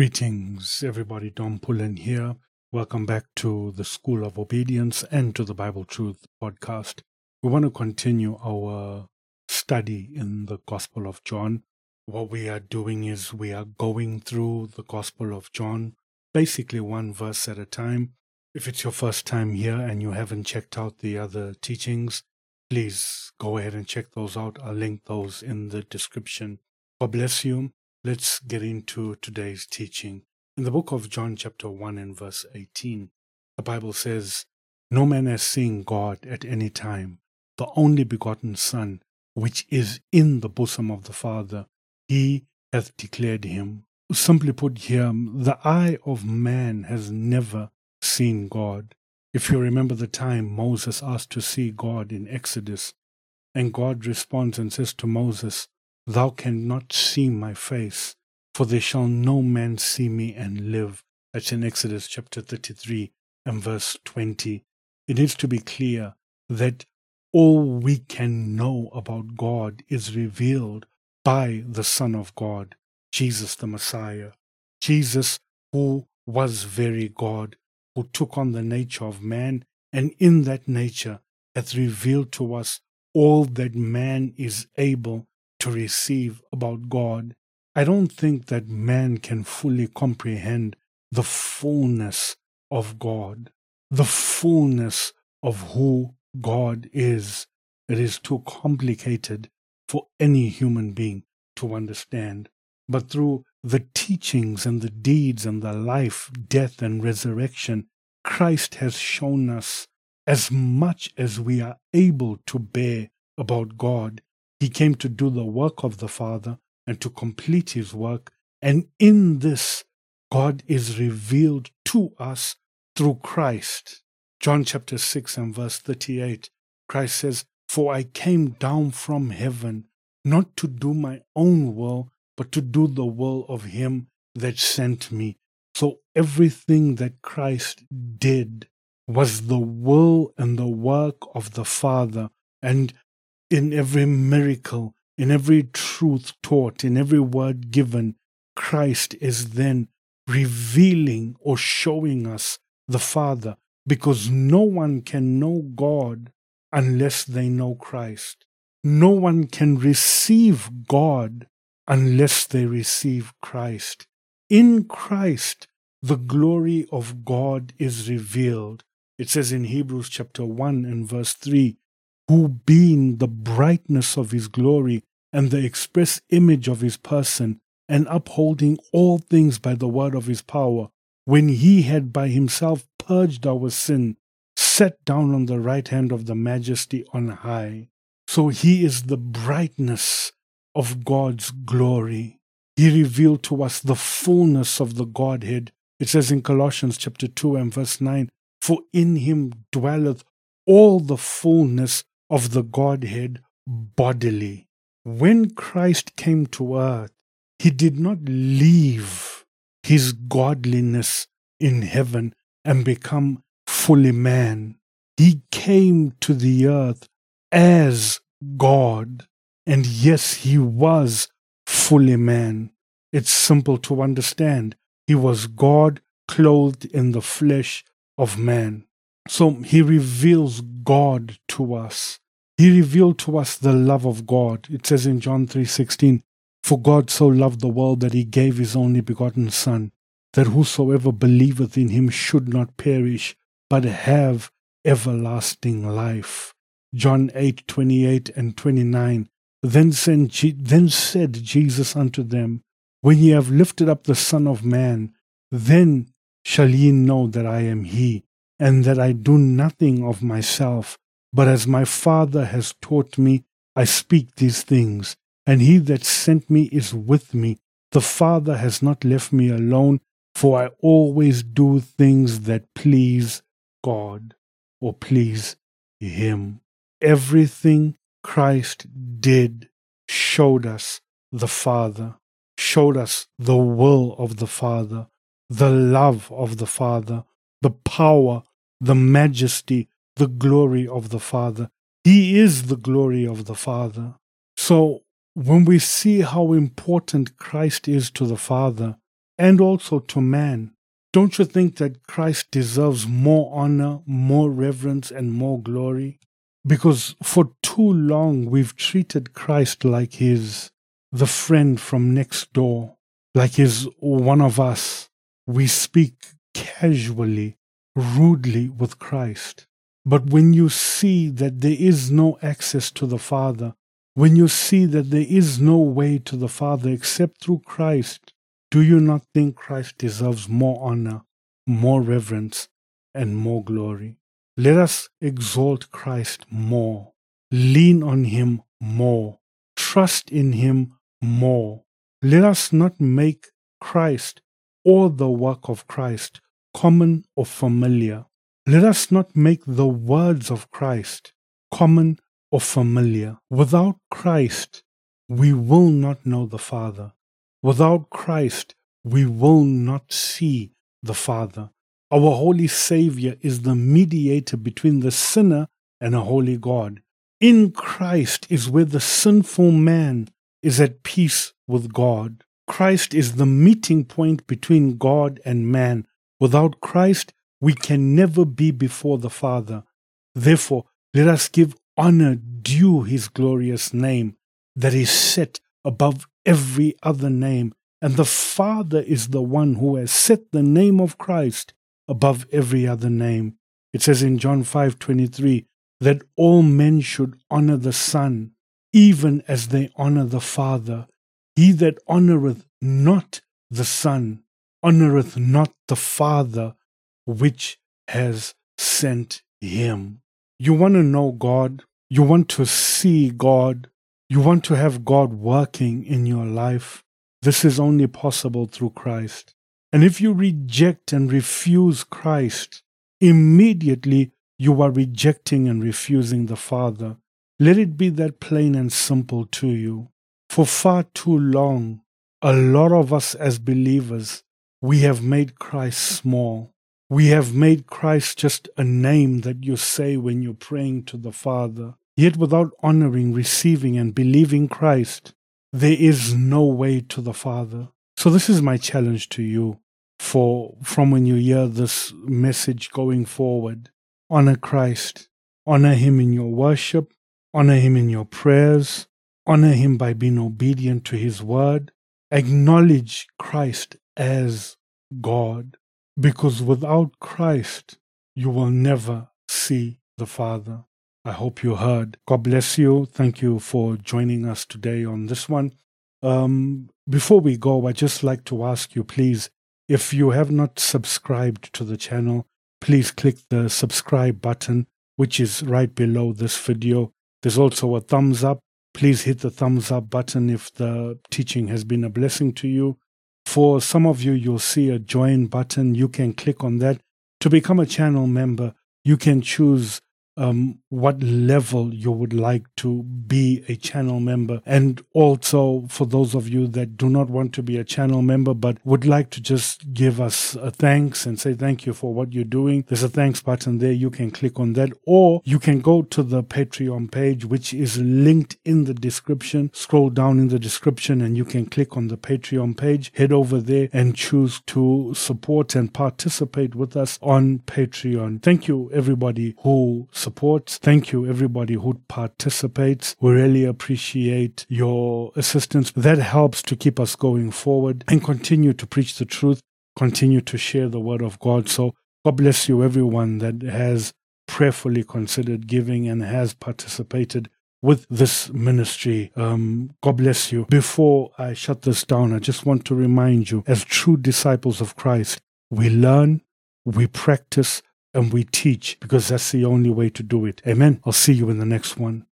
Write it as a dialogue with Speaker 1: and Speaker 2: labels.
Speaker 1: Greetings, everybody. Dom Pullen here. Welcome back to the School of Obedience and to the Bible Truth podcast. We want to continue our study in the Gospel of John. What we are doing is we are going through the Gospel of John, basically one verse at a time. If it's your first time here and you haven't checked out the other teachings, please go ahead and check those out. I'll link those in the description. God bless you. Let's get into today's teaching. In the book of John, chapter 1 and verse 18, the Bible says, No man has seen God at any time. The only begotten Son, which is in the bosom of the Father, he hath declared him. Simply put here, the eye of man has never seen God. If you remember the time Moses asked to see God in Exodus, and God responds and says to Moses, Thou cannot see my face, for there shall no man see me and live. That's in Exodus chapter 33 and verse 20. It needs to be clear that all we can know about God is revealed by the Son of God, Jesus the Messiah. Jesus, who was very God, who took on the nature of man, and in that nature hath revealed to us all that man is able to receive about God. I don't think that man can fully comprehend the fullness of God, the fullness of who God is. It is too complicated for any human being to understand. But through the teachings and the deeds and the life, death, and resurrection, Christ has shown us as much as we are able to bear about God he came to do the work of the Father and to complete his work. And in this, God is revealed to us through Christ. John chapter 6 and verse 38, Christ says, For I came down from heaven not to do my own will, but to do the will of him that sent me. So everything that Christ did was the will and the work of the Father. And in every miracle, in every truth taught, in every word given, Christ is then revealing or showing us the Father because no one can know God unless they know Christ. No one can receive God unless they receive Christ. In Christ, the glory of God is revealed. It says in Hebrews chapter 1 and verse 3 who being the brightness of his glory and the express image of his person, and upholding all things by the word of his power, when he had by himself purged our sin, sat down on the right hand of the majesty on high. So he is the brightness of God's glory. He revealed to us the fullness of the Godhead. It says in Colossians chapter 2 and verse 9, For in him dwelleth all the fullness of the Godhead bodily. When Christ came to earth, he did not leave his godliness in heaven and become fully man. He came to the earth as God. And yes, he was fully man. It's simple to understand. He was God clothed in the flesh of man. So he reveals God to us. He revealed to us the love of God. It says in John 3:16, "For God so loved the world that he gave his only begotten son, that whosoever believeth in him should not perish, but have everlasting life." John 8:28 and 29. Then then said Jesus unto them, When ye have lifted up the Son of Man, then shall ye know that I am he, and that I do nothing of myself, but as my Father has taught me, I speak these things, and he that sent me is with me. The Father has not left me alone, for I always do things that please God or please Him. Everything Christ did showed us the Father, showed us the will of the Father, the love of the Father, the power, the majesty, the glory of the Father. He is the glory of the Father. So when we see how important Christ is to the Father, and also to man. Don't you think that Christ deserves more honor, more reverence, and more glory? Because for too long we've treated Christ like he's the friend from next door, like he's one of us. We speak casually, rudely with Christ. But when you see that there is no access to the Father, when you see that there is no way to the Father except through Christ, do you not think Christ deserves more honor, more reverence, and more glory? Let us exalt Christ more, lean on Him more, trust in Him more. Let us not make Christ or the work of Christ common or familiar. Let us not make the words of Christ common or familiar. Without Christ, we will not know the Father. Without Christ, we will not see the Father. Our holy Savior is the mediator between the sinner and a holy God. In Christ is where the sinful man is at peace with God. Christ is the meeting point between God and man. Without Christ, we can never be before the Father. Therefore, let us give honor due his glorious name that is set above every other name. And the Father is the one who has set the name of Christ above every other name. It says in John 5:23 that all men should honor the Son, even as they honor the Father. He that honoreth not the Son honoreth not the Father which has sent him. You want to know God, you want to see God, you want to have God working in your life. This is only possible through Christ. And if you reject and refuse Christ, immediately you are rejecting and refusing the Father. Let it be that plain and simple to you. For far too long, a lot of us as believers, we have made Christ small. We have made Christ just a name that you say when you're praying to the Father. Yet without honoring, receiving, and believing Christ, there is no way to the Father. So this is my challenge to you for from when you hear this message going forward. Honor Christ. Honor him in your worship. Honor him in your prayers. Honor him by being obedient to his word. Acknowledge Christ as God because without Christ, you will never see the Father. I hope you heard. God bless you. Thank you for joining us today on this one. Um, before we go, I'd just like to ask you, please, if you have not subscribed to the channel, please click the subscribe button, which is right below this video. There's also a thumbs up. Please hit the thumbs up button if the teaching has been a blessing to you. For some of you, you'll see a join button. You can click on that. To become a channel member, you can choose um, what level you would like to be a channel member. And also, for those of you that do not want to be a channel member but would like to just give us a thanks and say thank you for what you're doing, there's a thanks button there. You can click on that, or you can go to the Patreon page, which is linked in the description. Scroll down in the description and you can click on the Patreon page. Head over there and choose to support and participate with us on Patreon. Thank you, everybody who supports. Thank you, everybody who participates. We really appreciate your assistance. That helps to keep us going forward and continue to preach the truth, continue to share the word of God. So, God bless you, everyone that has prayerfully considered giving and has participated with this ministry. Um, God bless you. Before I shut this down, I just want to remind you, as true disciples of Christ, we learn, we practice, and we teach because that's the only way to do it. Amen. I'll see you in the next one.